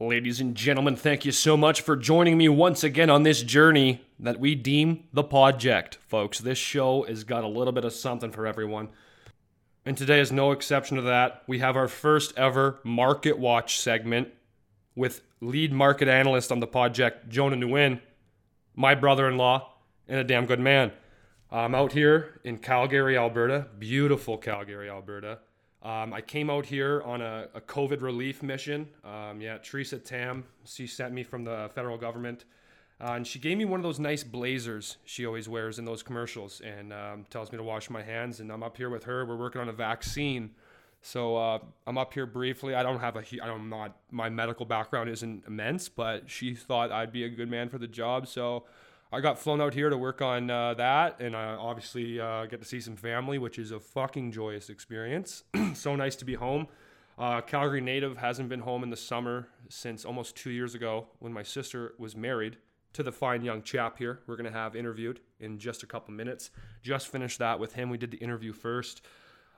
Ladies and gentlemen, thank you so much for joining me once again on this journey that we deem the Podject, folks. This show has got a little bit of something for everyone. And today is no exception to that. We have our first ever Market Watch segment with lead market analyst on the Podject, Jonah Nguyen, my brother in law, and a damn good man. I'm out here in Calgary, Alberta, beautiful Calgary, Alberta. Um, I came out here on a, a COVID relief mission. Um, yeah, Theresa Tam, she sent me from the federal government. Uh, and she gave me one of those nice blazers she always wears in those commercials and um, tells me to wash my hands. And I'm up here with her. We're working on a vaccine. So uh, I'm up here briefly. I don't have a, I'm not, my medical background isn't immense, but she thought I'd be a good man for the job. So I got flown out here to work on uh, that, and I obviously uh, get to see some family, which is a fucking joyous experience. so nice to be home. Uh, Calgary native hasn't been home in the summer since almost two years ago when my sister was married to the fine young chap here. We're gonna have interviewed in just a couple minutes. Just finished that with him. We did the interview first.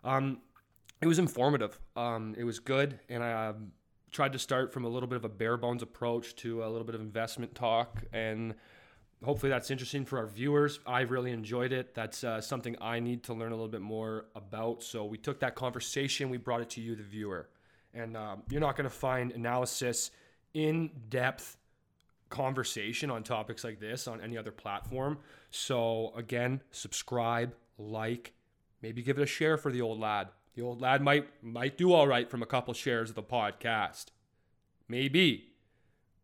Um, it was informative. Um, it was good, and I uh, tried to start from a little bit of a bare bones approach to a little bit of investment talk and hopefully that's interesting for our viewers. I really enjoyed it. That's uh, something I need to learn a little bit more about. So we took that conversation, we brought it to you, the viewer. And um, you're not going to find analysis, in depth conversation on topics like this on any other platform. So again, subscribe, like, maybe give it a share for the old lad. The old lad might might do all right from a couple shares of the podcast. Maybe.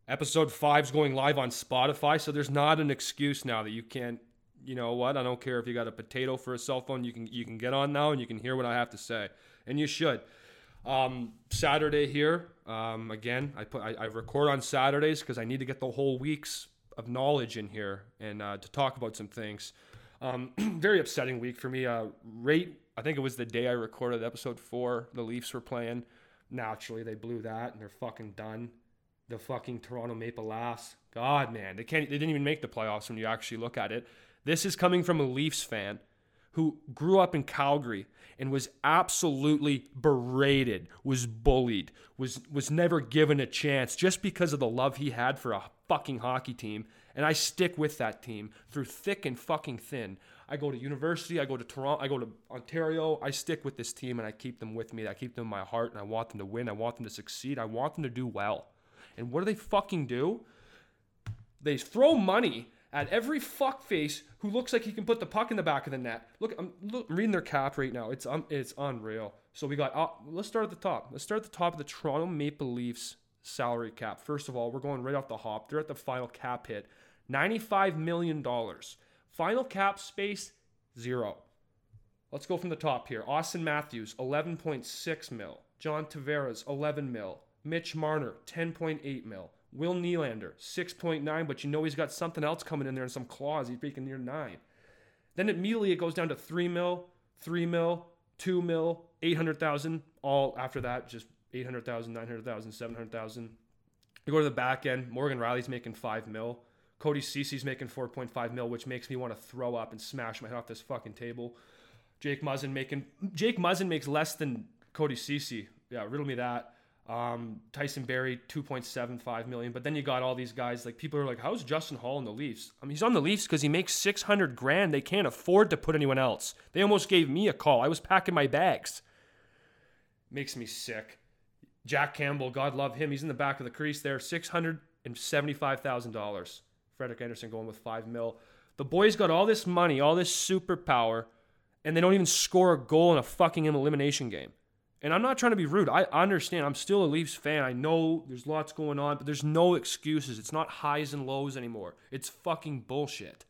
Episode five is going live on Spotify, so there's not an excuse now that you can't. You know what? I don't care if you got a potato for a cell phone. You can you can get on now and you can hear what I have to say, and you should. Um, Saturday here um, again. I put I, I record on Saturdays because I need to get the whole weeks of knowledge in here and uh, to talk about some things. Um, very upsetting week for me. Uh, rate I think it was the day I recorded episode four. The Leafs were playing. Naturally, they blew that and they're fucking done the fucking Toronto Maple Leafs. God, man, they can't. They didn't even make the playoffs when you actually look at it. This is coming from a Leafs fan who grew up in Calgary and was absolutely berated, was bullied, was was never given a chance just because of the love he had for a fucking hockey team. And I stick with that team through thick and fucking thin. I go to university, I go to Toronto, I go to Ontario. I stick with this team and I keep them with me. I keep them in my heart and I want them to win. I want them to succeed. I want them to do well. And what do they fucking do? They throw money at every fuckface who looks like he can put the puck in the back of the net. Look, I'm, look, I'm reading their cap right now. It's um, it's unreal. So we got. Uh, let's start at the top. Let's start at the top of the Toronto Maple Leafs salary cap. First of all, we're going right off the hop. They're at the final cap hit, ninety-five million dollars. Final cap space zero. Let's go from the top here. Auston Matthews, eleven point six mil. John Tavares, eleven mil. Mitch Marner, 10.8 mil. Will Nylander, 6.9, but you know he's got something else coming in there in some clause. He's freaking near 9. Then immediately it goes down to 3 mil, 3 mil, 2 mil, 800,000. All after that, just 800,000, 900,000, 700,000. You go to the back end, Morgan Rielly's making 5 mil. Cody Ceci's making 4.5 mil, which makes me want to throw up and smash my head off this fucking table. Jake Muzzin making Jake Muzzin makes less than Cody Ceci. Yeah, riddle me that. Um, Tyson Barrie, 2.75 million. But then you got all these guys like people are like, how's Justin Holl in the Leafs? I mean, he's on the Leafs because he makes 600 grand. They can't afford to put anyone else. They almost gave me a call. I was packing my bags. Makes me sick. Jack Campbell, God love him. He's in the back of the crease there. $675,000. Frederik Andersen going with five mil. The boys got all this money, all this superpower, and they don't even score a goal in a fucking elimination game. And I'm not trying to be rude. I understand. I'm still a Leafs fan. I know there's lots going on, but there's no excuses. It's not highs and lows anymore. It's fucking bullshit.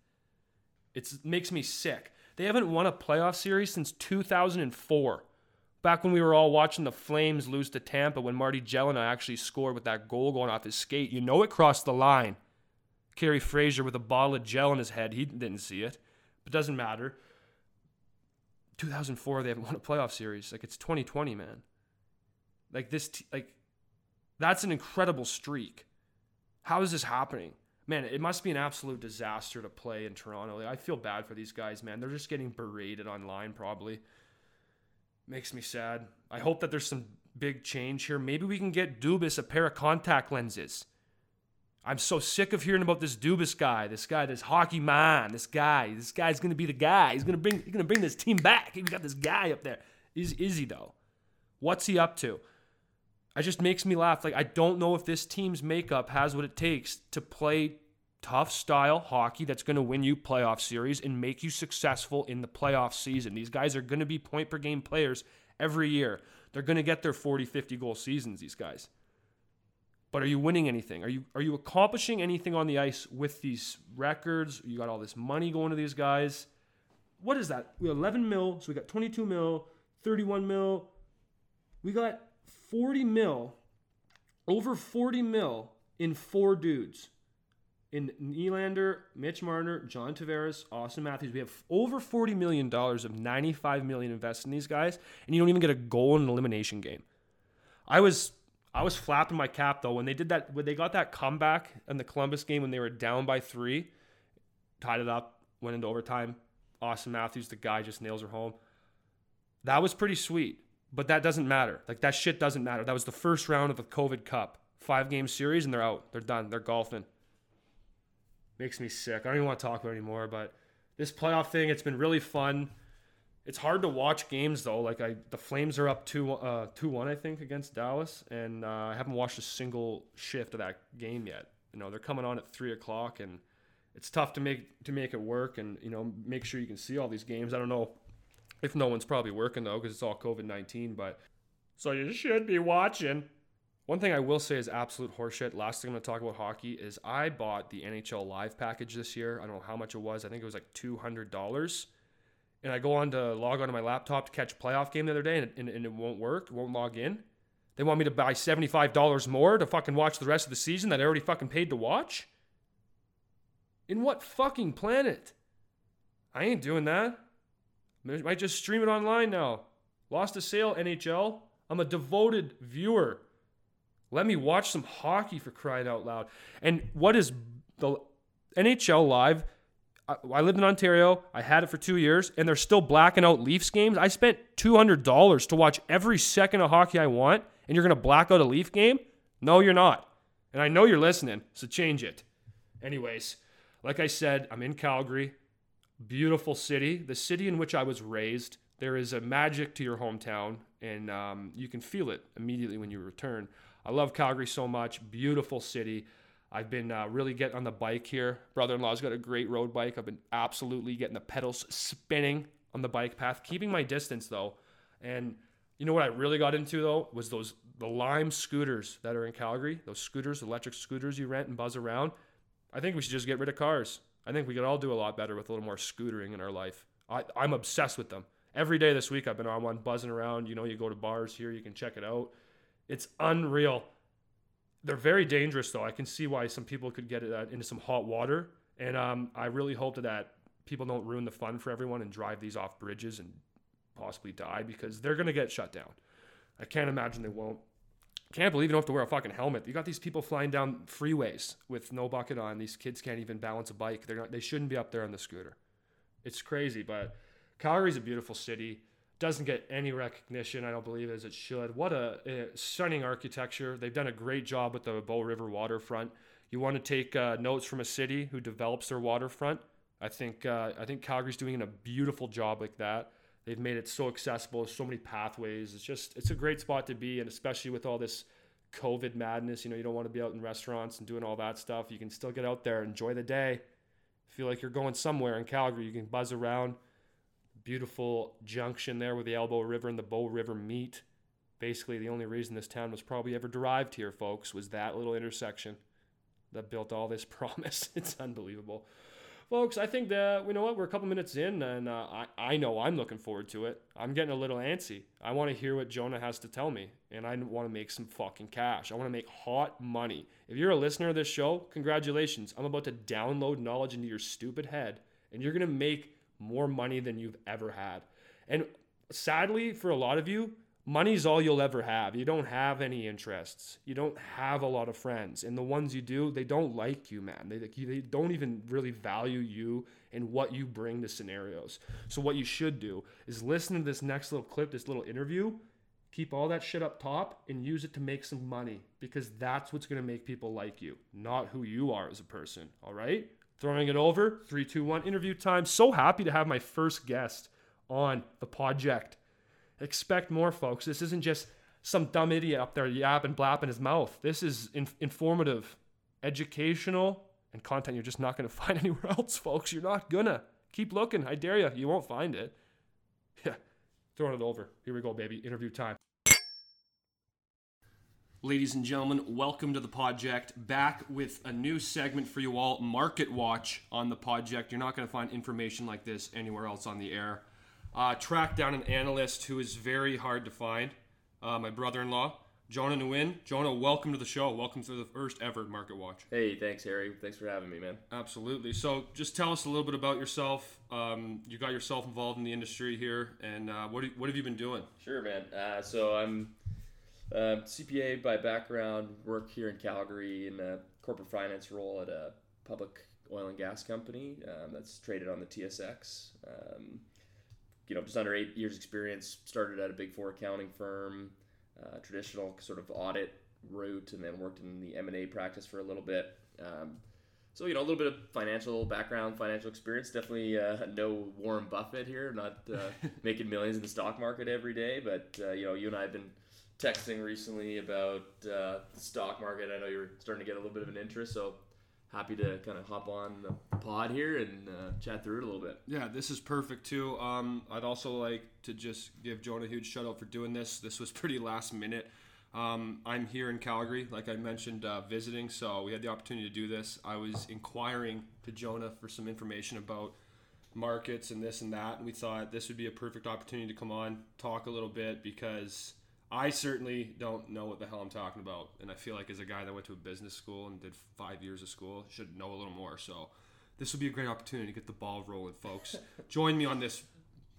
It makes me sick. They haven't won a playoff series since 2004. Back when we were all watching the Flames lose to Tampa when Marty Gelinas actually scored with that goal going off his skate. You know it crossed the line. Kerry Fraser with a bottle of gel in his head. He didn't see it. But doesn't matter. 2004 they haven't won a playoff series. Like it's 2020, man. Like this, t- like that's an incredible streak. How is this happening? Man, it must be an absolute disaster to play in Toronto. Like, I feel bad for these guys, man. They're just getting berated online, probably. Makes me sad. I hope that there's some big change here. Maybe we can get Dubas a pair of contact lenses. I'm so sick of hearing about this Dubas guy, this guy, this hockey man, this guy. This guy's gonna be the guy. He's gonna bring he's gonna bring this team back. He's got this guy up there. Is is he though? What's he up to? It just makes me laugh. Like I don't know if this team's makeup has what it takes to play tough style hockey that's to win you playoff series and make you successful in the playoff season. These guys are to be point per game players every year. They're to get their 40, 50 goal seasons, these guys. But are you winning anything? Are you are you accomplishing anything on the ice with these records? You got all this money going to these guys. What is that? We have 11 mil, so we got 22 mil, 31 mil. We got 40 mil, over 40 mil in four dudes. In Nylander, Mitch Marner, John Tavares, Auston Matthews, we have over $40 million of $95 million invested in these guys, and you don't even get a goal in an elimination game. I was I was flapping my cap though when they did that when they got that comeback in the Columbus game when they were down by three, tied it up, went into overtime. Auston Matthews, the guy, just nails her home. That was pretty sweet, but that doesn't matter. Like that shit doesn't matter. That was the first round of the COVID Cup, five game series, and they're out. They're done. They're golfing. Makes me sick. I don't even want to talk about it anymore. But this playoff thing, it's been really fun. It's hard to watch games though. Like I, the Flames are up two uh, two one I think against Dallas, and uh, I haven't watched a single shift of that game yet. You know they're coming on at three o'clock, and it's tough to make to make it work, and you know make sure you can see all these games. I don't know if no one's probably working though because it's all COVID nineteen, but so you should be watching. One thing I will say is absolute horseshit. Last thing I'm going to talk about hockey is I bought the NHL Live package this year. I don't know how much it was. I think it was like two hundred dollars and I go on to log onto my laptop to catch a playoff game the other day and, and, and, it won't work, won't log in. They want me to buy $75 more to fucking watch the rest of the season that I already fucking paid to watch? In what fucking planet? I ain't doing that. I might just stream it online now. Lost a sale, NHL. I'm a devoted viewer. Let me watch some hockey for crying out loud. And what is the NHL Live? I, lived in Ontario. I had it for two years, and they're still blacking out Leafs games. I spent two hundred dollars to watch every second of hockey I want, and you're gonna black out a Leaf game? No, you're not. And I know you're listening, so change it. Anyways, like I said, I'm in Calgary, beautiful city, the city in which I was raised. There is a magic to your hometown, and um, you can feel it immediately when you return. I love Calgary so much. Beautiful city. I've been uh, really getting on the bike here. Brother in law's got a great road bike. I've been absolutely getting the pedals spinning on the bike path, keeping my distance though. And you know what I really got into though was those the Lime scooters that are in Calgary. Those scooters, electric scooters you rent and buzz around. I think we should just get rid of cars. I think we could all do a lot better with a little more scootering in our life. I, I'm obsessed with them. Every day this week I've been on one buzzing around. You know, you go to bars here, you can check it out. It's unreal they're very dangerous, though. I can see why some people could get uh, into some hot water, and um, I really hope that people don't ruin the fun for everyone and drive these off bridges and possibly die because they're gonna get shut down. I can't imagine they won't. Can't believe you don't have to wear a fucking helmet. You got these people flying down freeways with no bucket on. These kids can't even balance a bike. They're not. They shouldn't be up there on the scooter. It's crazy, but Calgary's a beautiful city doesn't get any recognition, I don't believe, as it should. What a, a stunning architecture. They've done a great job with the Bow River waterfront. You want to take uh, notes from a city who develops their waterfront. I think uh, I think Calgary's doing a beautiful job like that. They've made it so accessible, so many pathways. It's just it's a great spot to be, and especially with all this COVID madness. You know, you don't want to be out in restaurants and doing all that stuff. You can still get out there, enjoy the day. Feel like you're going somewhere in Calgary. You can buzz around beautiful junction there where the Elbow River and the Bow River meet. Basically, the only reason this town was probably ever derived here, folks, was that little intersection that built all this promise. it's unbelievable. Folks, I think that, you know what, we're a couple minutes in, and uh, I, I know I'm looking forward to it. I'm getting a little antsy. I want to hear what Jonah has to tell me, and I want to make some fucking cash. I want to make hot money. If you're a listener of this show, congratulations. I'm about to download knowledge into your stupid head, and you're going to make more money than you've ever had. And sadly, for a lot of you, money's all you'll ever have. You don't have any interests. You don't have a lot of friends. And the ones you do, they don't like you, man. They, they don't even really value you and what you bring to scenarios. So, what you should do is listen to this next little clip, this little interview. keep all that shit up top and use it to make some money because that's what's going to make people like you, not who you are as a person. All right? Throwing it over, three, two, one, interview time. So happy to have my first guest on the Podject. Expect more, folks. This isn't just some dumb idiot up there yapping, blapping his mouth. This is in- informative, educational, and content you're just not going to find anywhere else, folks. You're not gonna. Keep looking. I dare you. You won't find it. Yeah. Throwing it over. Here we go, baby. Interview time. Ladies and gentlemen, welcome to the Podject. Back with a new segment for you all Market Watch on the Podject. You're not going to find information like this anywhere else on the air. Uh, tracked down an analyst who is very hard to find, uh, my brother in law, Jonah Nguyen. Jonah, welcome to the show. Welcome to the first ever Market Watch. Hey, thanks, Harry. Thanks for having me, man. Absolutely. So, just tell us a little bit about yourself. Um, you got yourself involved in the industry here, and uh, what, what have you been doing? Sure, man. Uh, so, I'm uh, CPA by background, work here in Calgary in a corporate finance role at a public oil and gas company um, that's traded on the TSX. Um, you know, just under eight years experience, started at a big four accounting firm, uh, traditional sort of audit route, and then worked in the M&A practice for a little bit. Um, so you know a little bit of financial background, financial experience. Definitely uh, no Warren Buffett here, not uh, making millions in the stock market every day. But uh, you know, you and I have been texting recently about uh, the stock market. I know you're starting to get a little bit of an interest, so happy to kind of hop on the pod here and uh, chat through it a little bit. Yeah, this is perfect too. Um, I'd also like to just give Jonah a huge shout out for doing this. This was pretty last minute. Um, I'm here in Calgary, like I mentioned, uh, visiting, so we had the opportunity to do this. I was inquiring to Jonah for some information about markets and this and that, and we thought this would be a perfect opportunity to come on, talk a little bit because I certainly don't know what the hell I'm talking about, and I feel like as a guy that went to a business school and did five years of school, should know a little more. So this will be a great opportunity to get the ball rolling, folks. Join me on this,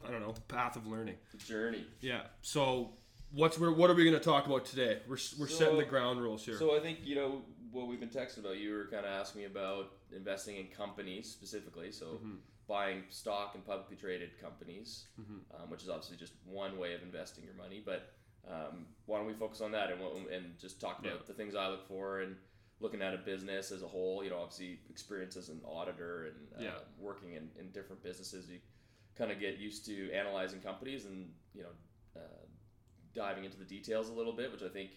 I don't know, path of learning. Journey. Yeah. So what's we? what are we going to talk about today? We're, we're so, setting the ground rules here. So I think you know what we've been texting about. You were kind of asking me about investing in companies specifically. So. Mm-hmm buying stock in publicly traded companies, mm-hmm. um, which is obviously just one way of investing your money. But um, why don't we focus on that and and just talk about yeah. the things I look for and looking at a business as a whole. You know, obviously experience as an auditor and uh, yeah. working in, in different businesses, you kind of get used to analyzing companies and you know uh, diving into the details a little bit, which I think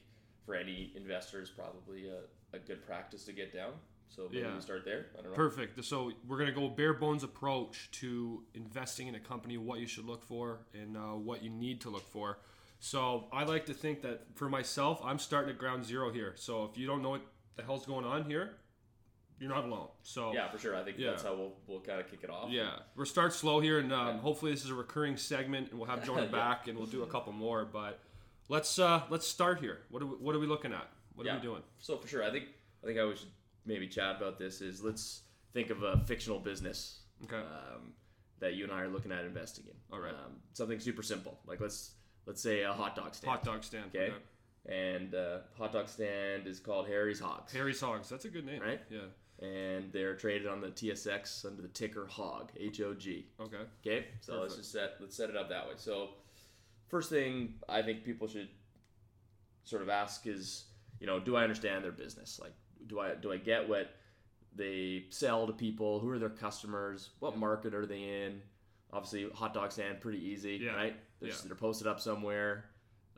for any investor is probably a, a good practice to get down. So maybe yeah. we start there. I don't know. Perfect. So we're gonna go bare bones approach to investing in a company, what you should look for, and uh, what you need to look for. So I like to think that for myself, I'm starting at ground zero here. So if you don't know what the hell's going on here, you're not alone. So yeah, for sure. I think yeah. that's how we'll, we'll kind of kick it off. Yeah, we'll start slow here, and um, yeah. hopefully this is a recurring segment, and we'll have Jordan back, and we'll do a couple more. But let's uh, let's start here. What are we, what are we looking at? What yeah. are we doing? So for sure, I think I think I should maybe chat about this. Is let's think of a fictional business. Okay. Um, that you and I are looking at investing in. All right. Um, something super simple. Like let's let's say a hot dog stand. Hot dog stand. Okay. okay. And uh, hot dog stand is called Harry's Hogs. Harry's Hogs. That's a good name. Right. Yeah. And they're traded on the TSX under the ticker HOG. H O G. Okay. Okay. So Perfect. let's just set let's set it up that way. So first thing I think people should sort of ask is, you know, do I understand their business? Like, do I do I get what they sell to people? Who are their customers? What market are they in? Obviously, hot dog stand pretty easy, yeah. right? They're, yeah. they're posted up somewhere.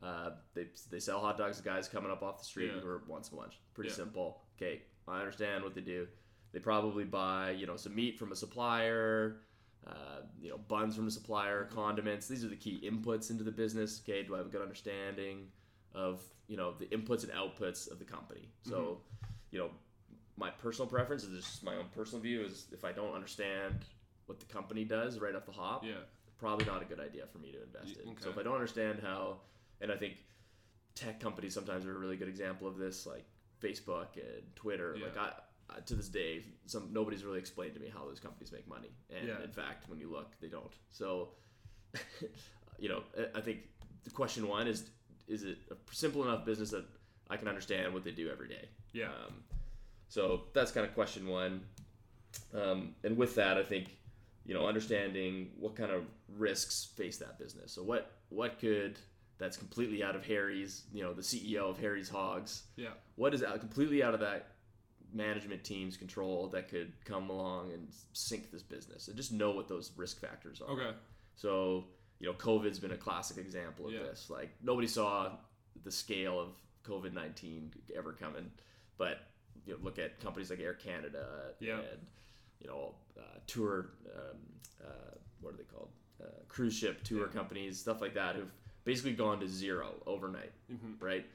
Uh, they, they sell hot dogs to guys coming up off the street yeah. who some lunch. Pretty yeah. simple. Okay, I understand what they do. They probably buy you know some meat from a supplier, uh, you know buns from a supplier, condiments. These are the key inputs into the business. Okay, do I have a good understanding of you know the inputs and outputs of the company? So, mm-hmm. you know, my personal preference is just my own personal view is if I don't understand what the company does right off the hop, yeah. Probably not a good idea for me to invest in. Okay. So if I don't understand how, and I think tech companies sometimes are a really good example of this, like Facebook and Twitter. Yeah. Like I, to this day, some nobody's really explained to me how those companies make money, and yeah. in fact, when you look, they don't. So, you know, I think the question one is: is it a simple enough business that I can understand what they do every day? Yeah. Um, so that's kind of question one. Um, and with that, I think you know, understanding what kind of risks face that business. So what what could that's completely out of Harry's, you know, the CEO of Harry's Hogs. Yeah. What is out, completely out of that management team's control that could come along and sink this business? And just know what those risk factors are. Okay. So, you know, COVID's been a classic example of Yeah. this. Like nobody saw the scale of COVID nineteen ever coming, but you know, look at companies like Air Canada Yeah. and you know uh, tour, um, uh, what are they called? Uh, cruise ship tour Yeah. companies, stuff like that, who've basically gone to zero overnight, Mhm. right?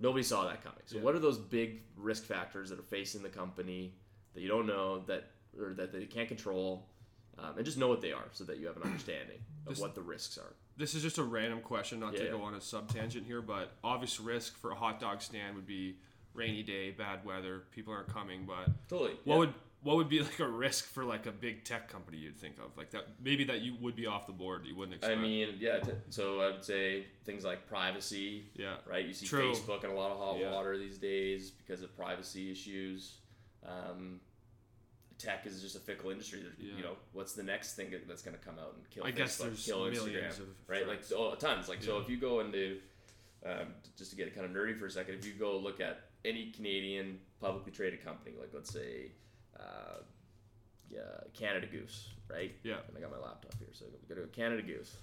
Nobody saw that coming. So, Yeah. what are those big risk factors that are facing the company that you don't know that or that they can't control? Um, and just know what they are so that you have an understanding of This- what the risks are. This is just a random question, not to Yeah, go on a sub tangent here, but obvious risk for a hot dog stand would be rainy day, bad weather, people aren't coming. But Totally. what would what would be like a risk for like a big tech company you'd think of like that maybe that you would be off the board you wouldn't expect. I mean, yeah. T- so I would say things like privacy, yeah, right? You see True. Facebook in a lot of hot Yeah. water these days because of privacy issues. Um, tech is just a fickle industry. Yeah. You know, what's the next thing that's going to come out and kill I Facebook, guess there's kill millions Instagram, of right? Like oh, tons. Like so, if you go into um, just to get kind of nerdy for a second, if you go look at any Canadian publicly traded company, like let's say, uh, yeah, Canada Goose, right? Yeah. And I got my laptop here, so go to Canada Goose.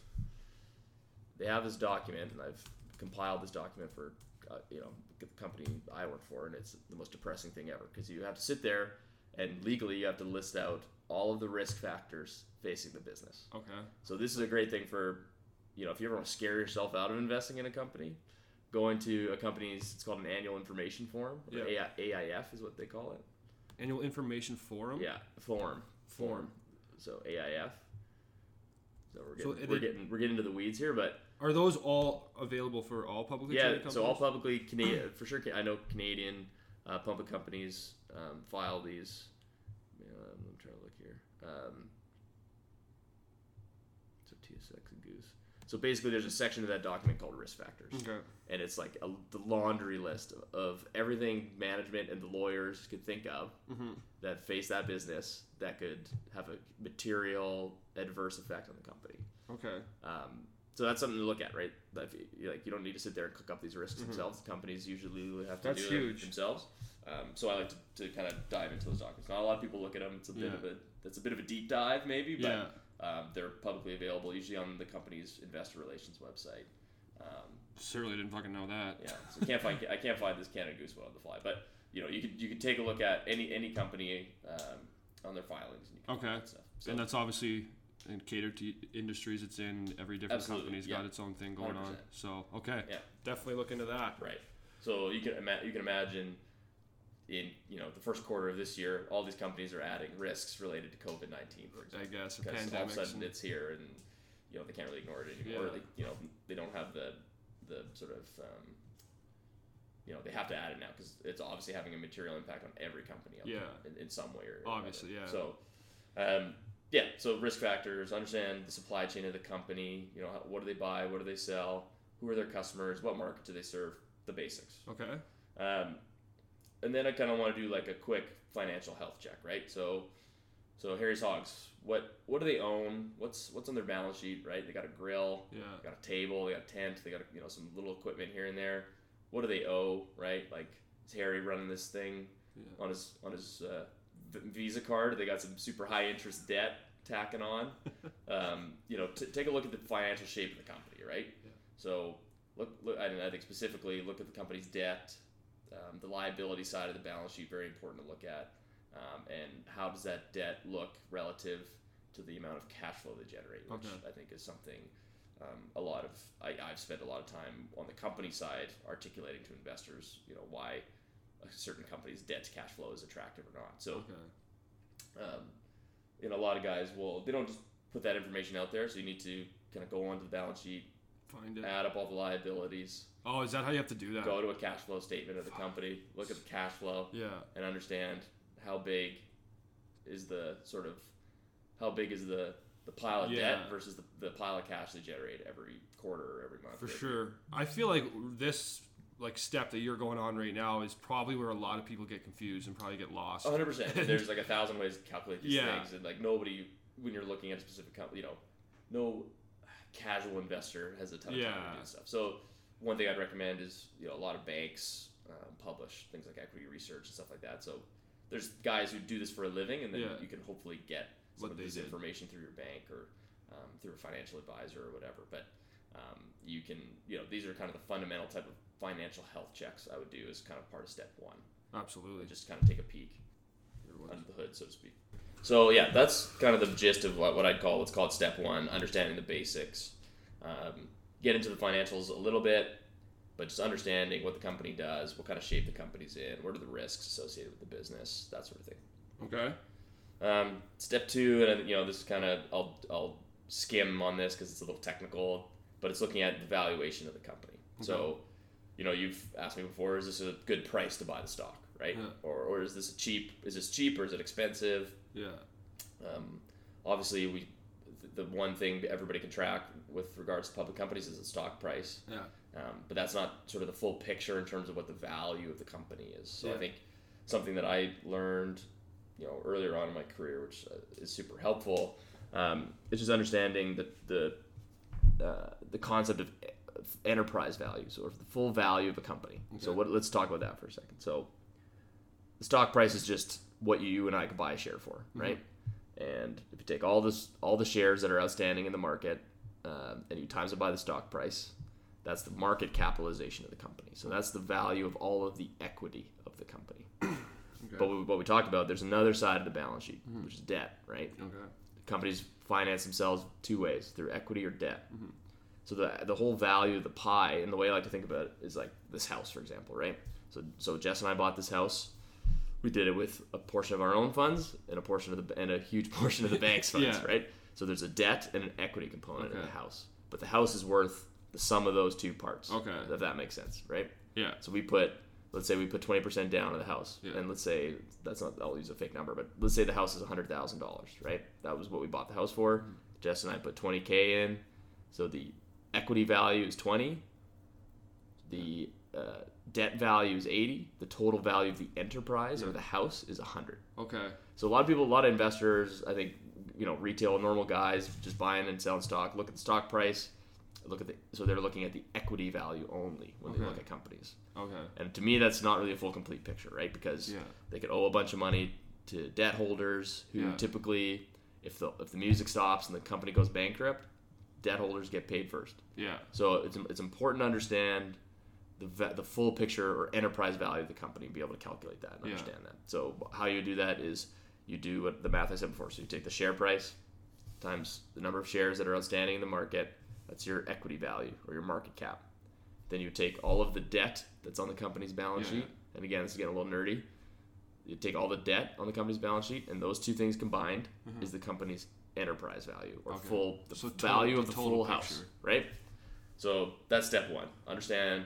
They have this document, and I've compiled this document for uh, you know the company I work for, and it's the most depressing thing ever because you have to sit there and legally you have to list out all of the risk factors facing the business. okay So this is a great thing for, you know, if you ever want to scare yourself out of investing in a company, go into a company's. It's called an annual information form. Or Yeah. AI, AIF is what they call it. Annual information forum Yeah, form, form. So AIF. So we're So getting they- we're getting we're getting into the weeds here, but are those all available for all publicly yeah. traded companies So all publicly Canadian for sure. I know Canadian uh, companies um, file these. Um, I'm trying to look here. Um, so TSX and Goose. So basically, there's a section of that document called risk factors. okay and it's like a, the laundry list of, of everything management and the lawyers could think of Mhm. that face that business that could have a material adverse effect on the company. okay Um, so that's something to look at, right? That if you, like you don't need to sit there and cook up these risks Mhm. themselves. Companies usually have to That's do huge. it themselves. Um, so I like to, to kind of dive into those documents. Not a lot of people look at them. It's a bit Yeah. of a that's a bit of a deep dive, maybe, but yeah um, they're publicly available, usually on the company's investor relations website. Um, certainly didn't fucking know that yeah, so can't find I can't find this Canada Goose one on the fly, but you know you could you could take a look at any any company um, on their filings and you can Okay. that stuff. So and that's obviously and catered to industries it's in every different company's yeah. got its own thing going on 100%. so okay Yeah. definitely look into that right. So you can ima- you can imagine in you know the first quarter of this year, all these companies are adding risks related to COVID nineteen, for example. i guess because all of a sudden it's here and you know they can't really ignore it anymore. Yeah. They, you know they don't have the the sort of um, you know they have to add it now because it's obviously having a material impact on every company Yeah. in, in some way or Obviously, another. yeah. So um, yeah, so risk factors, understand the supply chain of the company. You know, what do they buy? What do they sell? Who are their customers? What market do they serve? The basics. okay Um, and then I kind of want to do like a quick financial health check, right? So, so Harry's Hogs, what what do they own? What's what's on their balance sheet, right? They got a grill, yeah they got a table, they got a tent, they got you know some little equipment here and there. What do they owe, right? Like is Harry running this thing yeah on his on his uh, Visa card? They got some super high interest debt tacking on. um, you know, t- take a look at the financial shape of the company, right? Yeah. So look, look. I, I think specifically look at the company's debt, um, the liability side of the balance sheet. Very important to look at, um, and how does that debt look relative to the amount of cash flow they generate, which Okay. I think is something. Um, a lot of I, I've spent a lot of time on the company side articulating to investors, you know, why a certain company's debt to cash flow is attractive or not. So, okay um, you know, a lot of guys will they don't just put that information out there. So you need to kind of go onto the balance sheet, find it add up all the liabilities, oh is that how you have to do that go to a cash flow statement of the company, look at the cash flow, yeah and understand how big is the sort of how big is the the pile of Yeah. debt versus the, the pile of cash they generate every quarter or every month. For sure. I feel like this like step that you're going on right now is probably where a lot of people get confused and probably get lost. 100%. There's like a thousand ways to calculate these Yeah. things, and like nobody, when you're looking at a specific company, you know, no, casual investor has a ton of time to do stuff. So one thing I'd recommend is you know a lot of banks um, publish things like equity research and stuff like that. So there's guys who do this for a living, and then Yeah. you can hopefully get some What of this did. information through your bank or um, through a financial advisor or whatever. But um, you can you know these are kind of the fundamental type of financial health checks I would do as kind of part of step one. Absolutely. Just kind of take a peek under the hood, so to speak. So yeah, that's kind of the gist of what, what I'd call let's step one: understanding the basics. Um, get into the financials a little bit, but just understanding what the company does, what kind of shape the company's in, what are the risks associated with the business, that sort of thing. Okay. Um, step two, and you know this is kind of I'll I'll skim on this because it's a little technical, but it's looking at the valuation of the company. So, you know, you've asked me before: is this a good price to buy the stock, right? Yeah. Or or is this a cheap? Is this cheap or is it expensive? Yeah. Um, obviously, we the one thing everybody can track with regards to public companies is the stock price. Yeah. Um, but that's not sort of the full picture in terms of what the value of the company is. So I think something that I learned, you know, earlier on in my career, which uh, is super helpful, um, is just understanding the the uh, the concept of enterprise value, so the full value of a company. So what? Let's talk about that for a second. So the stock price is just what you and I could buy a share for, mm-hmm. right? And if you take all this, all the shares that are outstanding in the market, um, and you times it by the stock price, that's the market capitalization of the company. So that's the value of all of the equity of the company. But we, what we talked about, there's another side of the balance sheet, mm-hmm. which is debt, right? Okay. Companies finance themselves two ways: through equity or debt. Mm-hmm. So the the whole value of the pie, and the way I like to think about it is like this house, for example, right? So so Jess and I bought this house. We did it with a portion of our own funds and a portion of the and a huge portion of the bank's funds, Yeah. right? So there's a debt and an equity component in the house, but the house is worth the sum of those two parts. Okay. if that makes sense, right? Yeah. So we put, let's say we put twenty percent down on the house, Yeah. and let's say that's not. I'll use a fake number, but let's say the house is hundred thousand dollars, right? That was what we bought the house for. Mm-hmm. Jess and I put twenty k in, so the equity value is twenty. The uh, debt value is eighty. The total value of the enterprise or the house is hundred. Okay. So a lot of people, a lot of investors, I think, you know, retail normal guys just buying and selling stock. Look at the stock price. Look at the so they're looking at the equity value only when they look at companies. Okay. And to me, that's not really a full complete picture, right? Because Yeah. they could owe a bunch of money to debt holders who Yeah. typically, if the if the music stops and the company goes bankrupt, debt holders get paid first. Yeah. So it's, it's important to understand the the full picture or enterprise value of the company and be able to calculate that and Yeah. understand that. So how you do that is you do what the math I said before. So you take the share price times the number of shares that are outstanding in the market. That's your equity value or your market cap. Then you take all of the debt that's on the company's balance Yeah, sheet. And again, this is getting a little nerdy. You take all the debt on the company's balance sheet, and those two things combined is the company's enterprise value or Mm-hmm. Okay. full the So value the of the total full house, right? So that's step one. Understand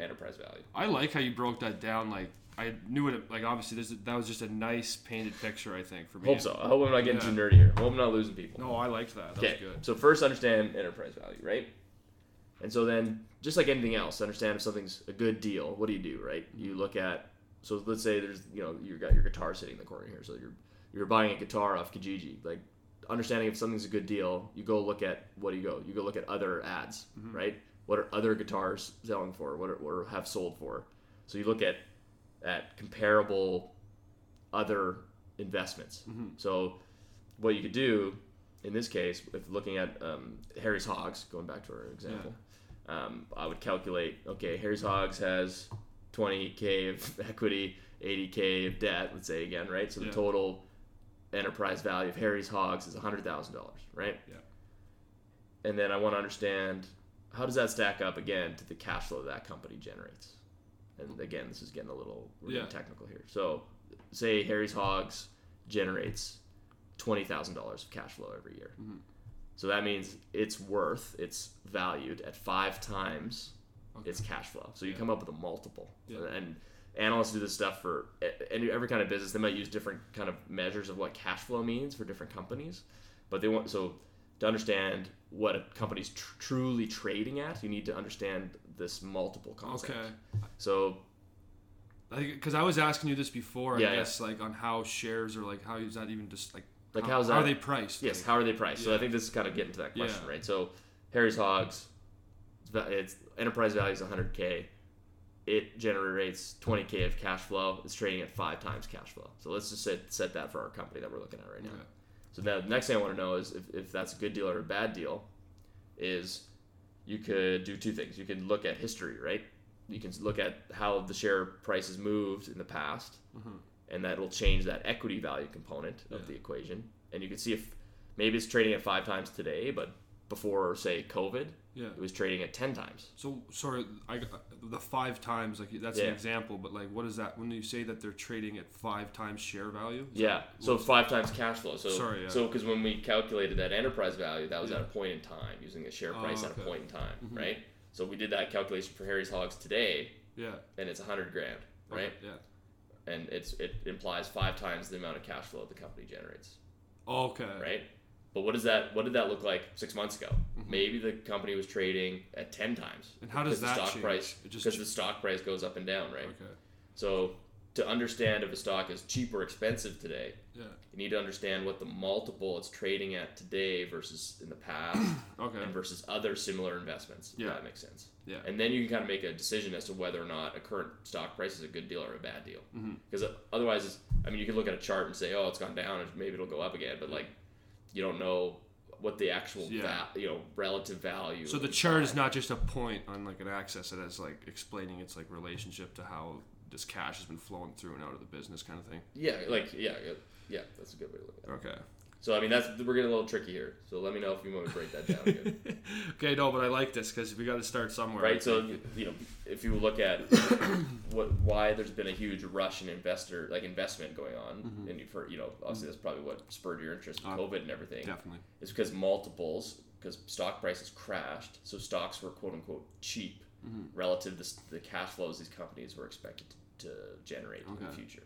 enterprise value. I like how you broke that down. Like I knew it. Like obviously, this that was just a nice painted picture. I think for me. Hope so. I hope I'm not getting Yeah. too nerdy here. Hope I'm not losing people. No, I liked that. That Okay. good. So first, understand enterprise value, right? And so then, just like anything else, understand if something's a good deal. What do you do, right? You look at. So let's say there's you know you got your guitar sitting in the corner here. So you're you're buying a guitar off Kijiji. Like understanding if something's a good deal, you go look at what do you go? You go look at other ads, mm-hmm. right? What are other guitars selling for? What are, or have sold for? So you look at at comparable other investments. So what you could do in this case, if looking at um, Harry's Hogs, going back to our example, um, I would calculate. Okay, Harry's Hogs has 20k of equity, 80k of debt. Let's say again, right? So the total enterprise value of Harry's Hogs is hundred thousand dollars, right? Yeah. And then I want to understand how does that stack up again to the cash flow that company generates. And again, this is getting a little Yeah. technical here. So, say Harry's Hogs generates twenty thousand dollars of cash flow every year. Mm-hmm. So that means it's worth, it's valued at five times Okay. its cash flow. So you Yeah. come up with a multiple. Yeah. And analysts do this stuff for any every kind of business. They might use different kind of measures of what cash flow means for different companies, but they want so to understand what a company's tr- truly trading at, you need to understand this multiple concept. Okay. So I think Because I was asking you this before, Yeah, I yeah. guess, like on how shares are like how is that even just like Like, how, how's how are they priced? Yes, Like, how are they priced? So I think this is kind of getting to that question, Yeah. right? So Harry's Hogs, it's, it's enterprise value is 100k. It generates 20k of cash flow. It's trading at five times cash flow. So let's just set, set that for our company that we're looking at right now. So now the next thing I want to know is if, if that's a good deal or a bad deal, is you could do two things. You can look at history, right? You can look at how the share price has moved in the past, mm-hmm. and that will change that equity value component of Yeah. the equation. And you can see if maybe it's trading at five times today, but before say COVID, Yeah. it was trading at ten times. So sorry, I got- the five times like that's Yeah. an example, but like what is that when you say that they're trading at five times share value? Yeah. So five times cash flow. So Sorry, yeah. so because when we calculated that enterprise value, that was at a point in time using a share Oh, price at a. Mm-hmm. point in time, right? So we did that calculation for Harry's Hogs today, Yeah. and it's a hundred grand, right? Okay, Yeah. And it's it implies five times the amount of cash flow the company generates, Okay. right? But what does that what did that look like six months ago? Mm-hmm. Maybe the company was trading at ten times. And how does because the that stock change? price just because the stock price goes up and down, right? Okay. So to understand if a stock is cheap or expensive today, Yeah. you need to understand what the multiple it's trading at today versus in the past Okay. and versus other similar investments. if Yeah. that makes sense. Yeah. And then you can kind of make a decision as to whether or not a current stock price is a good deal or a bad deal. Mhm. Because otherwise, it's, I mean, you can look at a chart and say, oh, it's gone down, and maybe it'll go up again, but like, you don't know what the actual Yeah. you know relative value. So the chart is not just a point on like an axis; it has like explaining its like relationship to how this cash has been flowing through and out of the business, kind of thing. Yeah, like yeah, yeah, yeah. That's a good way to look at it. Okay. So I mean, that's we're getting a little tricky here. So let me know if you want to break that down. Again. okay, no, but I like this because we got to start somewhere. Right? So you know, if you look at what why there's been a huge rush in investor like investment going on, and you've heard, you know, obviously that's probably what spurred your interest in Mm-hmm. Uh, COVID and everything. definitely. Is because multiples, because stock prices crashed, so stocks were quote unquote cheap Mm-hmm. relative to the cash flows these companies were expected to generate in the future.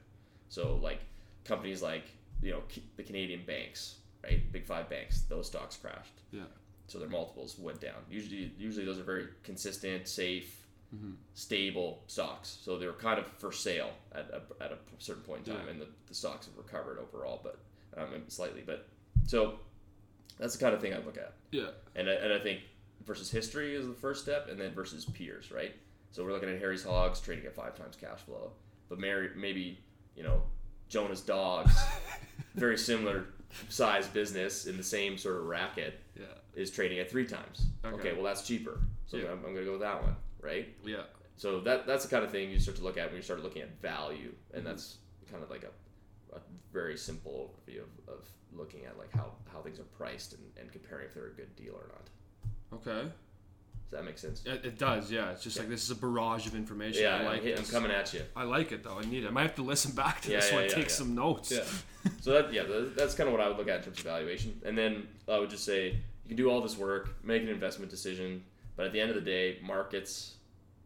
So like companies like you know the Canadian banks, right, big five banks, those stocks crashed Yeah. so their multiples went down. Usually, usually those are very consistent, safe, Mm-hmm. stable stocks. So they were kind of for sale at a, at a certain point in time, Yeah. and the, the stocks have recovered overall, but um, slightly. But so that's the kind of thing I look at, Yeah. and I, and I think versus history is the first step, and then versus peers, right? So we're looking at Harry's Hogs trading at five times cash flow, but Mary, maybe you know Jonah's Dogs, very similar size business in the same sort of racket Yeah. is trading at three times. Okay. Okay, well that's cheaper, so Yeah. I'm, I'm going to go with that one, right? Yeah. So that that's the kind of thing you start to look at when you start looking at value, and Mm-hmm. that's kind of like a, a very simple overview of, of looking at like how, how things are priced and, and comparing if they're a good deal or not. Okay. Does that make sense? It, it does. Yeah. It's just Yeah. like this is a barrage of information. Yeah, I like I'm, coming at you. I like it though. I need it. I might have to listen back to Yeah, this yeah, one, take some notes. Yeah. so that yeah, that's kind of what I would look at in terms of valuation. And then I would just say you can do all this work, make an investment decision, but at the end of the day, markets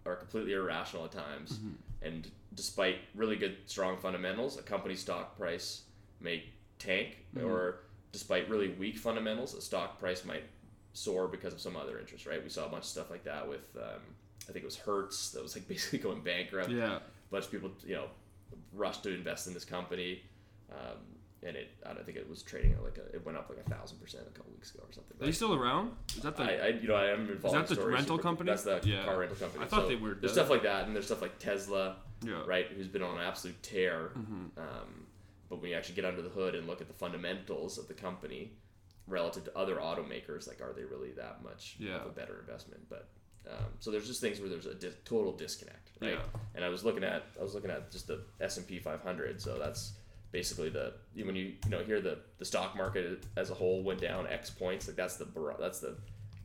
are completely irrational at times. Mm-hmm. And despite really good, strong fundamentals, a company's stock price may tank, mm-hmm. or despite really weak fundamentals, a stock price might soar because of some other interest. Right? We saw a bunch of stuff like that with. Um, I think it was Hertz that was like basically going bankrupt Yeah. a bunch of people, you know, rushed to invest in this company, um, and it. I don't think it was trading at like a. It went up like a thousand percent a couple weeks ago or something. Are they still around? Is that the? I, I, you know, I haven't been following that the rental company? That's the Yeah. car rental company. I thought So they were There's dead. stuff like that, and there's stuff like Tesla, yeah. right, who's been on an absolute tear. Mm-hmm. Um, but when you actually get under the hood and look at the fundamentals of the company relative to other automakers, like are they really that much Yeah. of a better investment? But um, so there's just things where there's a dis- total disconnect, right? Yeah. And I was looking at I was looking at just the S and P 500. So that's basically the when you you know hear the the stock market as a whole went down X points, like that's the that's the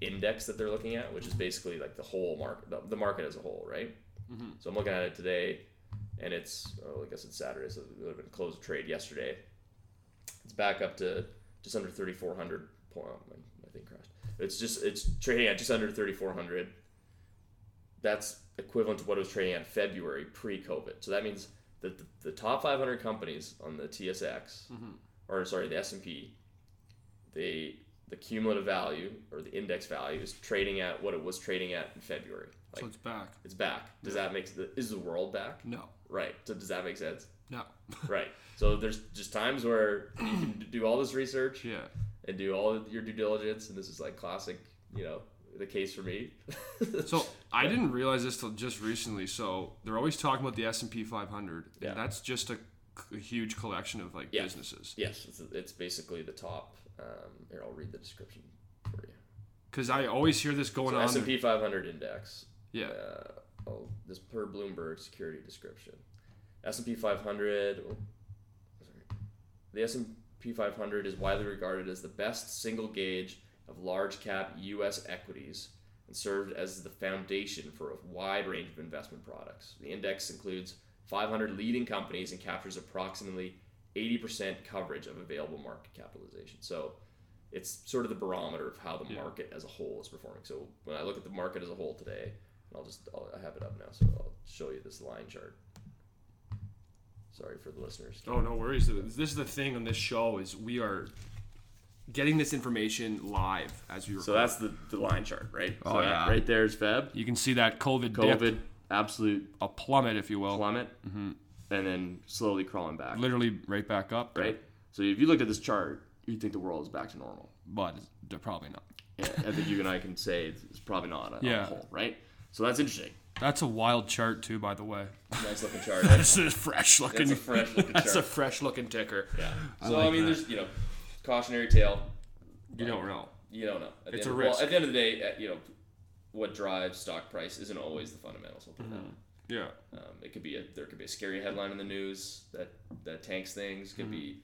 index that they're looking at, which is basically like the whole market, the, the market as a whole, right? Mm-hmm. So I'm looking at it today, and it's oh, I guess it's Saturday, so it would have been closed trade yesterday. It's back up to just under 3,400. point. oh, My, thing crashed. It's just it's trading at just under 3,400. That's equivalent to what it was trading at February pre-COVID. So that means that the, the top 500 companies on the TSX, Mm-hmm. or sorry, the S&P, they the cumulative value or the index value is trading at what it was trading at in February. Like so it's back. it's back. Does that make the is the world back? No. Right. So does that make sense? No. Right. So there's just times where you can do all this research yeah. and do all your due diligence, and this is like classic, you know, the case for me. So I didn't realize this till just recently. So they're always talking about the S and P 500. Yeah. And that's just a, a huge collection of like Yeah. businesses. yes, it's, it's basically the top. Um, here, I'll read the description for you. Because I always hear this going So on. S and P 500 index. Yeah. Uh, oh, this per Bloomberg security description. S and P 500. oh, sorry. The S and P 500 is widely regarded as the best single gauge of large cap U.S. equities and served as the foundation for a wide range of investment products. The index includes 500 leading companies and captures approximately 80% coverage of available market capitalization. So it's sort of the barometer of how the Yeah. market as a whole is performing. So when I look at the market as a whole today, I'll just I'll, I have it up now, so I'll show you this line chart. Sorry for the listeners. Oh no worries. This is the thing on this show is we are getting this information live as we record. So that's the, the line chart, right? Oh, so yeah. right there is Feb. you can see that COVID, COVID, dip, absolute a plummet, if you will, plummet, mm-hmm. and then slowly crawling back, literally right back up. right? So if you looked at this chart, you'd think the world is back to normal. But they're probably not. Yeah, I think you and I can say it's, it's probably not on Yeah. the whole, right? So that's interesting. That's a wild chart too, by the way. Nice looking chart. That's a fresh looking. That's a fresh looking That's a fresh looking ticker. Yeah. So I, like mean, that. there's you know, cautionary tale. You don't know. You don't know. At It's the a end, well, at the end of the day, uh, you know, what drives stock price isn't always the fundamentals. We'll put that way. Yeah. Um, it could be a there could be a scary headline in the news that that tanks things. Could be,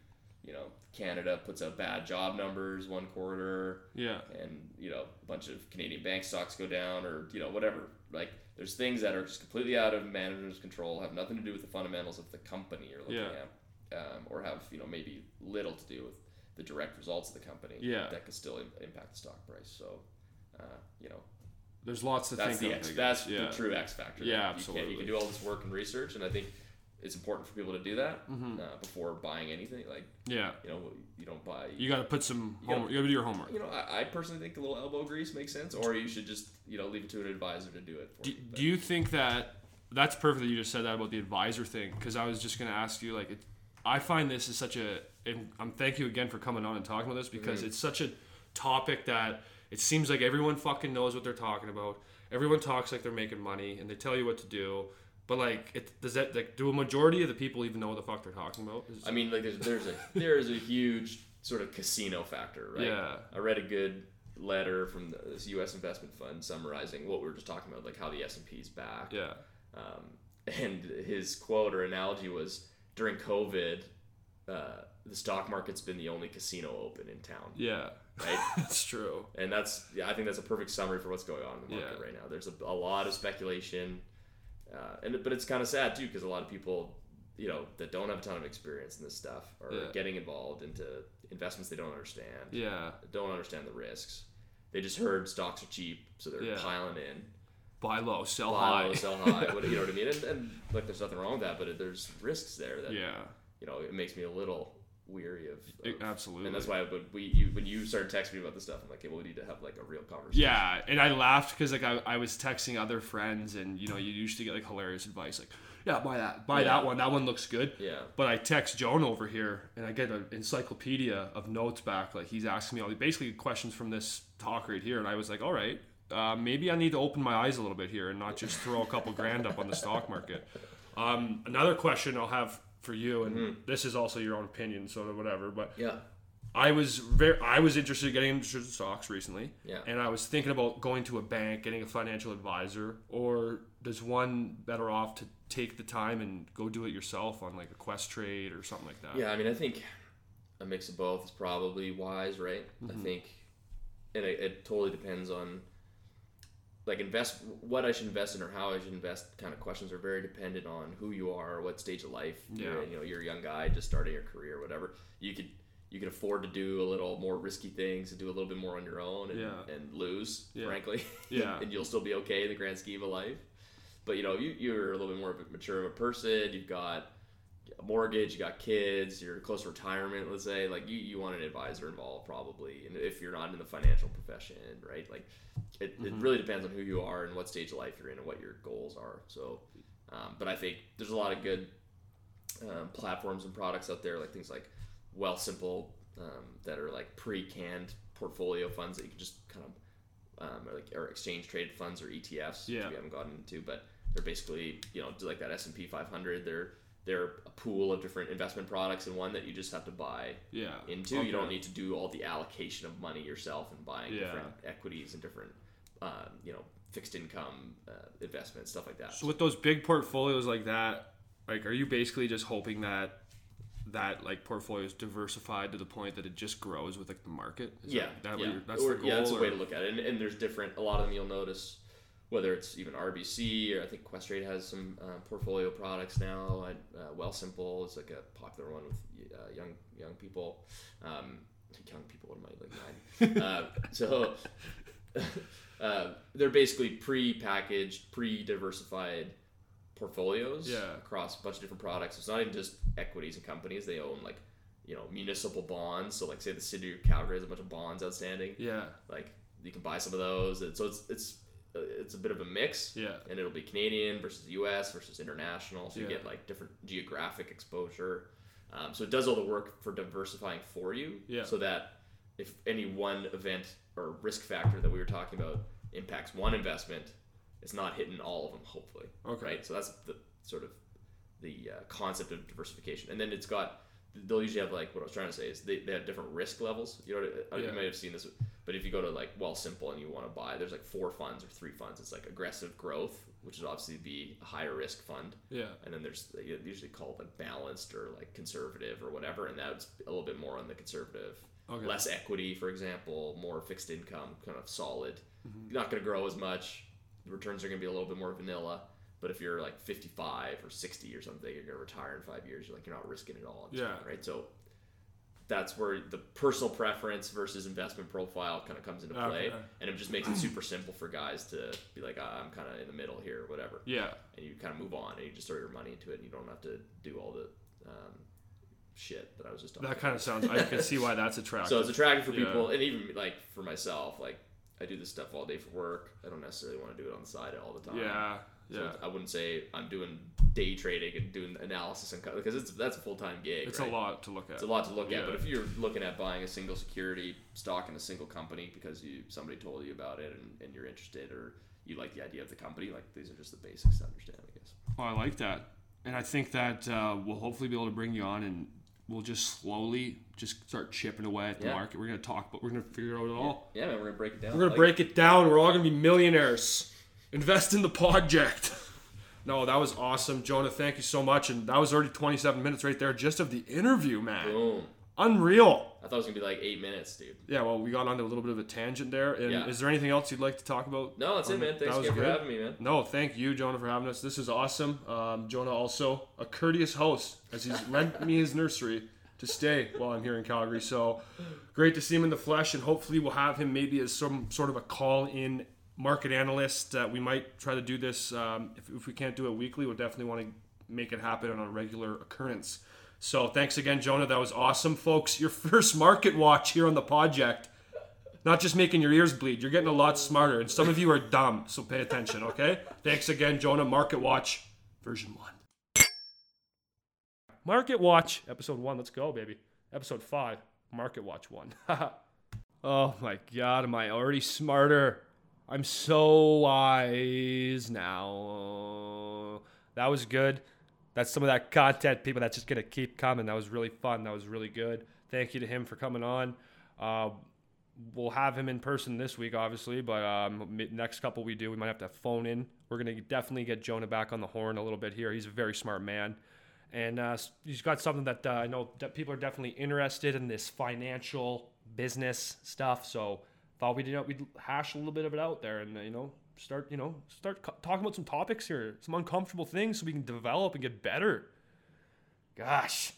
you know, Canada puts out bad job numbers one quarter, Yeah. and you know a bunch of Canadian bank stocks go down, or you know whatever. Like there's things that are just completely out of management's control, have nothing to do with the fundamentals of the company you're looking Yeah. at, um, or have you know maybe little to do with the direct results of the company. Yeah. that could still im- impact the stock price. So, uh, you know, There's lots to that's think the of. X, that's yeah. the true X factor. Yeah, You, absolutely. you can do all this work and research, and I think it's important for people to do that Mm-hmm. uh, before buying anything. Like Yeah. you know, you don't buy. You got to put some gotta- homework. You got to do your homework. you know, I, I personally think a little elbow grease makes sense, or you should just you know leave it to an advisor to do it. Do, you. Do you think that that's perfect that you just said that about the advisor thing? Because I was just going to ask you, like, it, I find this is such a, and I'm thank you again for coming on and talking about this because Mm-hmm. it's such a topic that it seems like everyone fucking knows what they're talking about. Everyone talks like they're making money and they tell you what to do. But like, it does that like do a majority of the people even know what the fuck they're talking about? Is- I mean, like there's there's a there is a huge sort of casino factor, right? Yeah. I read a good letter from the, this U.S. investment fund summarizing what we were just talking about, like how the S and P is back. yeah, Um, and his quote or analogy was during COVID, uh, the stock market's been the only casino open in town, yeah, right? that's true. and that's yeah, I think that's a perfect summary for what's going on in the market Yeah. right now. There's a, a lot of speculation, uh, and but it's kind of sad too because a lot of people, you know, that don't have a ton of experience in this stuff are Yeah. getting involved into investments they don't understand, Yeah, don't understand the risks. They just heard stocks are cheap, so they're Yeah. piling in. buy low, sell Buy high. low, sell high. What, you know what I mean? And, and like, there's nothing wrong with that, but it, there's risks there that yeah, you know it makes me a little weary of. of- absolutely. And that's why when we you, when you started texting me about this stuff, I'm like, okay, well, we need to have like a real conversation. Yeah, and I laughed because like I, I was texting other friends, and you know you used to get like hilarious advice, like yeah buy that, buy Yeah. that one, that one looks good. Yeah. But I text Joan over here, and I get an encyclopedia of notes back. Like he's asking me all the basically questions from this talk right here, and I was like, all right, uh, maybe I need to open my eyes a little bit here and not just throw a couple grand up on the stock market. Um, another question I'll have for you, and mm-hmm. this is also your own opinion, so whatever, but Yeah. I was very I was interested in getting into stocks recently. Yeah. And I was thinking about going to a bank, getting a financial advisor, or does one better off to take the time and go do it yourself on like a Questrade or something like that? Yeah, I mean, I think a mix of both is probably wise, right? I mm-hmm. think, and it, it totally depends on like invest what I should invest in or how I should invest. Kind of questions are very dependent on who you are, what stage of life. You're Yeah. in. You know, you're a young guy just starting your career, whatever. You could you can afford to do a little more risky things and do a little bit more on your own and, Yeah. and lose, Yeah. frankly. Yeah. and you'll still be okay in the grand scheme of life. But you know, you you're a little bit more of a mature of a person. You've got a mortgage, you got kids, you're close to retirement, let's say, like you, you want an advisor involved probably. And if you're not in the financial profession, right? Like it, it really depends on who you are and what stage of life you're in and what your goals are. So, um, but I think there's a lot of good um, platforms and products out there, like things like Wealthsimple um, that are like pre-canned portfolio funds that you can just kind of um, or like or exchange traded funds or ETFs, Yeah. which we haven't gotten into, but they're basically you know like that S and P 500. They're they're a pool of different investment products and one that you just have to buy Yeah. into. Okay. You don't need to do all the allocation of money yourself and buying Yeah. different equities and different um, you know fixed income uh, investments stuff like that. So with those big portfolios like that, like, are you basically just hoping that that like portfolio is diversified to the point that it just grows with like the market? Is yeah, that, that yeah. that's Or- the goal. yeah, that's a way to look at it. And, and there's different. A lot of them you'll notice, whether it's even RBC or I think Questrade has some uh, portfolio products now. Uh, Wealthsimple is like a popular one with uh, young young people. Um, young people, what am I like nine? uh, so uh, they're basically pre-packaged, pre-diversified portfolios Yeah. across a bunch of different products. It's not even just equities and companies. They own like you know municipal bonds. So like say the city of Calgary has a bunch of bonds outstanding. Yeah. Like you can buy some of those. And so it's it's uh, it's a bit of a mix. Yeah. And it'll be Canadian versus U.S. versus international. So you Yeah. get like different geographic exposure. Um, so it does all the work for diversifying for you. Yeah. So that if any one event or risk factor that we were talking about impacts one investment, it's not hitting all of them. Hopefully. Okay. Right. So that's the sort of the uh, concept of diversification. And then it's got they'll usually have like what I was trying to say is they, they have different risk levels. You know, what I- Yeah. you might have seen this, but if you go to like Wealthsimple and you want to buy, there's like four funds or three funds. It's like aggressive growth, which would obviously be a higher risk fund, Yeah. and then there's they usually called like balanced or like conservative or whatever, and that's a little bit more on the conservative. Okay. Less equity, for example, more fixed income, kind of solid. Mm-hmm. You're not going to grow as much. The returns are going to be a little bit more vanilla. But if you're like 55 or 60 or something, you're going to retire in five years. You're like you're not risking it all. Yeah. Right. So that's where the personal preference versus investment profile kind of comes into play, Okay. and it just makes it super simple for guys to be like, ah, I'm kind of in the middle here, or whatever Yeah. and you kind of move on and you just throw your money into it and you don't have to do all the um, shit that I was just talking That kind of sounds. I can see why that's attractive. So it's attractive for Yeah. people and even like for myself, like I do this stuff all day for work. I don't necessarily want to do it on the side all the time. yeah. So Yeah. I wouldn't say I'm doing day trading and doing analysis and because it's that's a full time gig. It's right? a lot to look at. It's a lot to look Yeah. at, but if you're looking at buying a single security stock in a single company because you somebody told you about it and, and you're interested or you like the idea of the company, like these are just the basics to understand, I guess. Oh, I like that, and I think that uh, we'll hopefully be able to bring you on, and we'll just slowly just start chipping away at the Yeah. market. We're gonna talk, but we're gonna figure out it all. Yeah, man, we're gonna break it down. We're gonna Like- break it down. We're all gonna be millionaires. Invest in the Podject. no, that was awesome, Jonah. Thank you so much. And that was already 27 minutes right there, just of the interview, man. Boom. Unreal. I thought it was gonna be like eight minutes, dude. Yeah, well, we got onto a little bit of a tangent there. And Yeah. is there anything else you'd like to talk about? No, that's it, Um, man. Thanks again for having me, man. No, thank you, Jonah, for having us. This is awesome. Um, Jonah also a courteous host, as he's lent me his nursery to stay while I'm here in Calgary. So great to see him in the flesh, and hopefully we'll have him maybe as some sort of a call-in market analyst. Uh, we might try to do this. Um, if, if we can't do it weekly, we'll definitely want to make it happen on a regular occurrence. So thanks again, Jonah. That was awesome, folks. Your first market watch here on the Podject not just making your ears bleed. You're getting a lot smarter, and some of you are dumb. So pay attention, okay? Thanks again, Jonah. Market Watch, version one. Market Watch, episode one. Let's go, baby. Episode five, Market Watch one. oh my God, am I already smarter? I'm so wise now. That was good. That's some of that content, people. That's just gonna keep coming. That was really fun. That was really good. Thank you to him for coming on. Uh, we'll have him in person this week, obviously, but um, next couple we do, we might have to phone in. We're gonna definitely get Jonah back on the horn a little bit here. He's a very smart man, and uh, he's got something that uh, I know that people are definitely interested in this financial business stuff. So thought we'd you know we'd hash a little bit of it out there, and you know start you know start co- talking about some topics here, some uncomfortable things, so we can develop and get better. Gosh,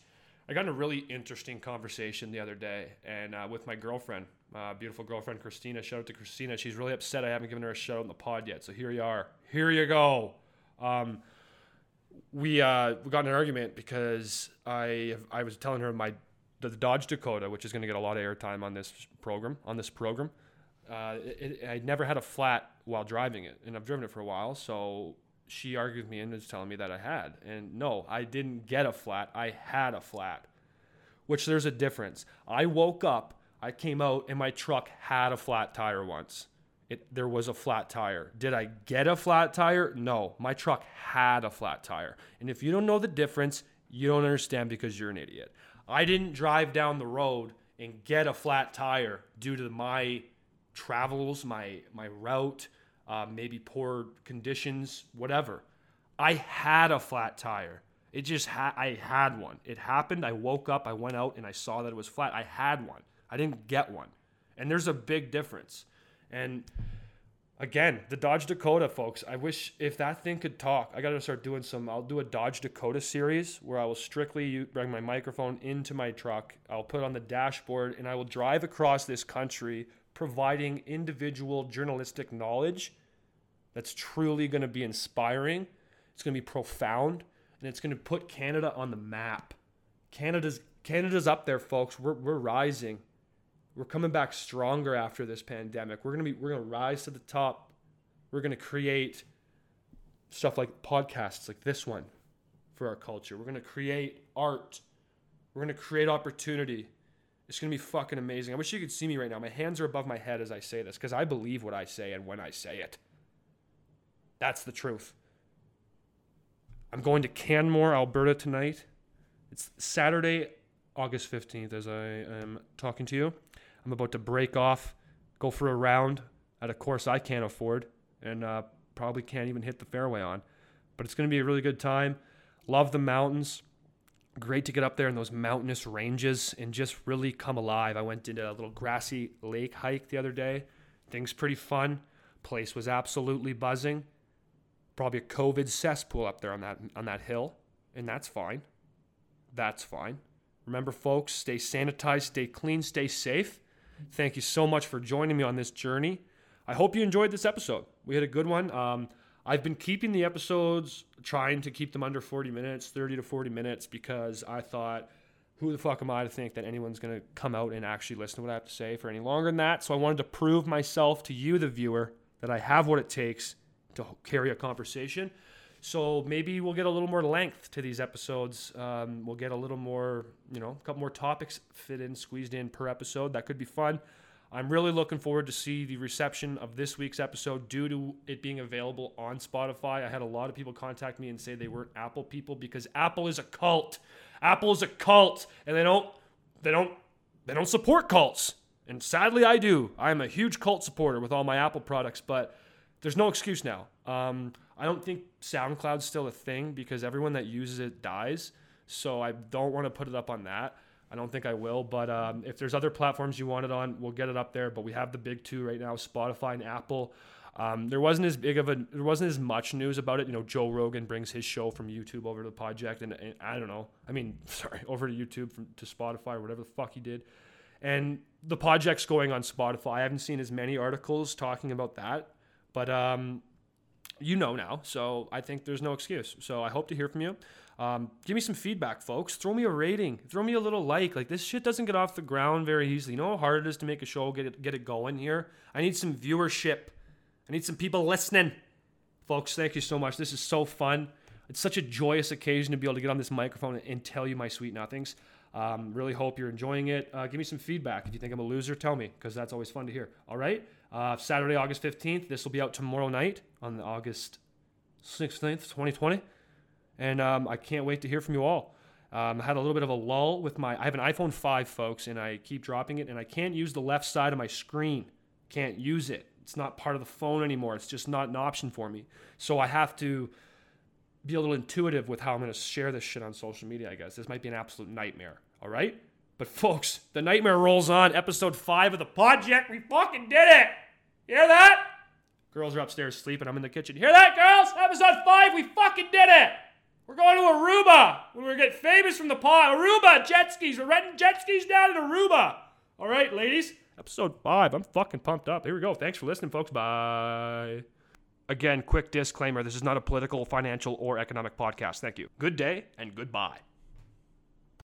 I got in a really interesting conversation the other day, and uh, with my girlfriend, uh, beautiful girlfriend Christina. Shout out to Christina. She's really upset I haven't given her a shout out in the pod yet. So here you are. Here you go. Um, we uh, we got in an argument because I I was telling her my the Dodge Dakota, which is going to get a lot of airtime on this program on this program. Uh, it, it, I never had a flat while driving it, and I've driven it for a while. So she argued with me and was telling me that I had, and no, I didn't get a flat. I had a flat, which there's a difference. I woke up, I came out, and my truck had a flat tire once. it there was a flat tire. Did I get a flat tire? No, my truck had a flat tire. And if you don't know the difference, you don't understand because you're an idiot. I didn't drive down the road and get a flat tire due to my travels, my my route, uh, maybe poor conditions, whatever. I had a flat tire. It just had I had one. It happened. I woke up, I went out and I saw that it was flat. I had one. I didn't get one. And there's a big difference. And again, the Dodge Dakota, folks, I wish if that thing could talk, I got to start doing some. I'll do a Dodge Dakota series where I will strictly bring my microphone into my truck. I'll put it on the dashboard and I will drive across this country providing individual journalistic knowledge that's truly going to be inspiring. It's going to be profound and it's going to put Canada on the map. Canada's Canada's up there, folks. We're, we're rising. We're coming back stronger after this pandemic. We're gonna be we're gonna rise to the top. We're gonna create stuff like podcasts like this one for our culture. We're gonna create art. We're gonna create opportunity. It's gonna be fucking amazing. I wish you could see me right now. My hands are above my head as I say this because I believe what I say and when I say it. That's the truth. I'm going to Canmore, Alberta tonight. It's Saturday, August 15th, as I am talking to you. I'm about to break off, go for a round at a course I can't afford, and uh, probably can't even hit the fairway on. But it's going to be a really good time. Love the mountains. Great to get up there in those mountainous ranges and just really come alive. I went into a little Grassi Lake hike the other day. Things pretty fun. Place was absolutely buzzing. Probably a COVID cesspool up there on that on that hill, and that's fine. That's fine. Remember, folks, stay sanitized, stay clean, stay safe. Thank you so much for joining me on this journey. I hope you enjoyed this episode. We had a good one. Um, I've been keeping the episodes, trying to keep them under 40 minutes, 30 to 40 minutes, because I thought, who the fuck am I to think that anyone's going to come out and actually listen to what I have to say for any longer than that? So I wanted to prove myself to you, the viewer, that I have what it takes to carry a conversation. So maybe we'll get a little more length to these episodes. Um, we'll get a little more, you know, a couple more topics fit in, squeezed in per episode. That could be fun. I'm really looking forward to see the reception of this week's episode due to it being available on Spotify. I had a lot of people contact me and say they weren't Apple people because Apple is a cult. Apple is a cult, and they don't, they don't, they don't support cults. And sadly, I do. I am a huge cult supporter with all my Apple products, but there's no excuse now. Um, I don't think SoundCloud's still a thing because everyone that uses it dies. So I don't want to put it up on that. I don't think I will, but um, if there's other platforms you want it on, we'll get it up there. But we have the big two right now: Spotify and Apple. Um, there wasn't as big of a, there wasn't as much news about it. You know, Joe Rogan brings his show from YouTube over to the Podject, and, and I don't know. I mean, sorry, over to YouTube from, to Spotify or whatever the fuck he did. And the Podject's going on Spotify. I haven't seen as many articles talking about that, but um, you know now. So I think there's no excuse. So I hope to hear from you. Um, give me some feedback, folks. Throw me a rating. Throw me a little like. Like this shit doesn't get off the ground very easily. You know how hard it is to make a show, get it, get it going here. I need some viewership. I need some people listening, folks. Thank you so much. This is so fun. It's such a joyous occasion to be able to get on this microphone and tell you my sweet nothings. Um, really hope you're enjoying it. Uh, give me some feedback. If you think I'm a loser, tell me because that's always fun to hear. All right. Uh, Saturday, August 15th. This will be out tomorrow night on the August 16th, 2020. And um, I can't wait to hear from you all. Um, I had a little bit of a lull with my. I have an iPhone 5, folks, and I keep dropping it, and I can't use the left side of my screen. Can't use it. It's not part of the phone anymore. It's just not an option for me. So I have to be a little intuitive with how I'm going to share this shit on social media, I guess. This might be an absolute nightmare. All right? But folks, the nightmare rolls on. Episode 5 of the Podject. We fucking did it. Hear that? Girls are upstairs sleeping. I'm in the kitchen. Hear that, girls? Episode 5, we fucking did it. We're going to Aruba. When we get famous from the pod. Aruba, jet skis. We're renting jet skis down in Aruba. All right, ladies. Episode 5. I'm fucking pumped up. Here we go. Thanks for listening, folks. Bye. Again, quick disclaimer this is not a political, financial, or economic podcast. Thank you. Good day and goodbye.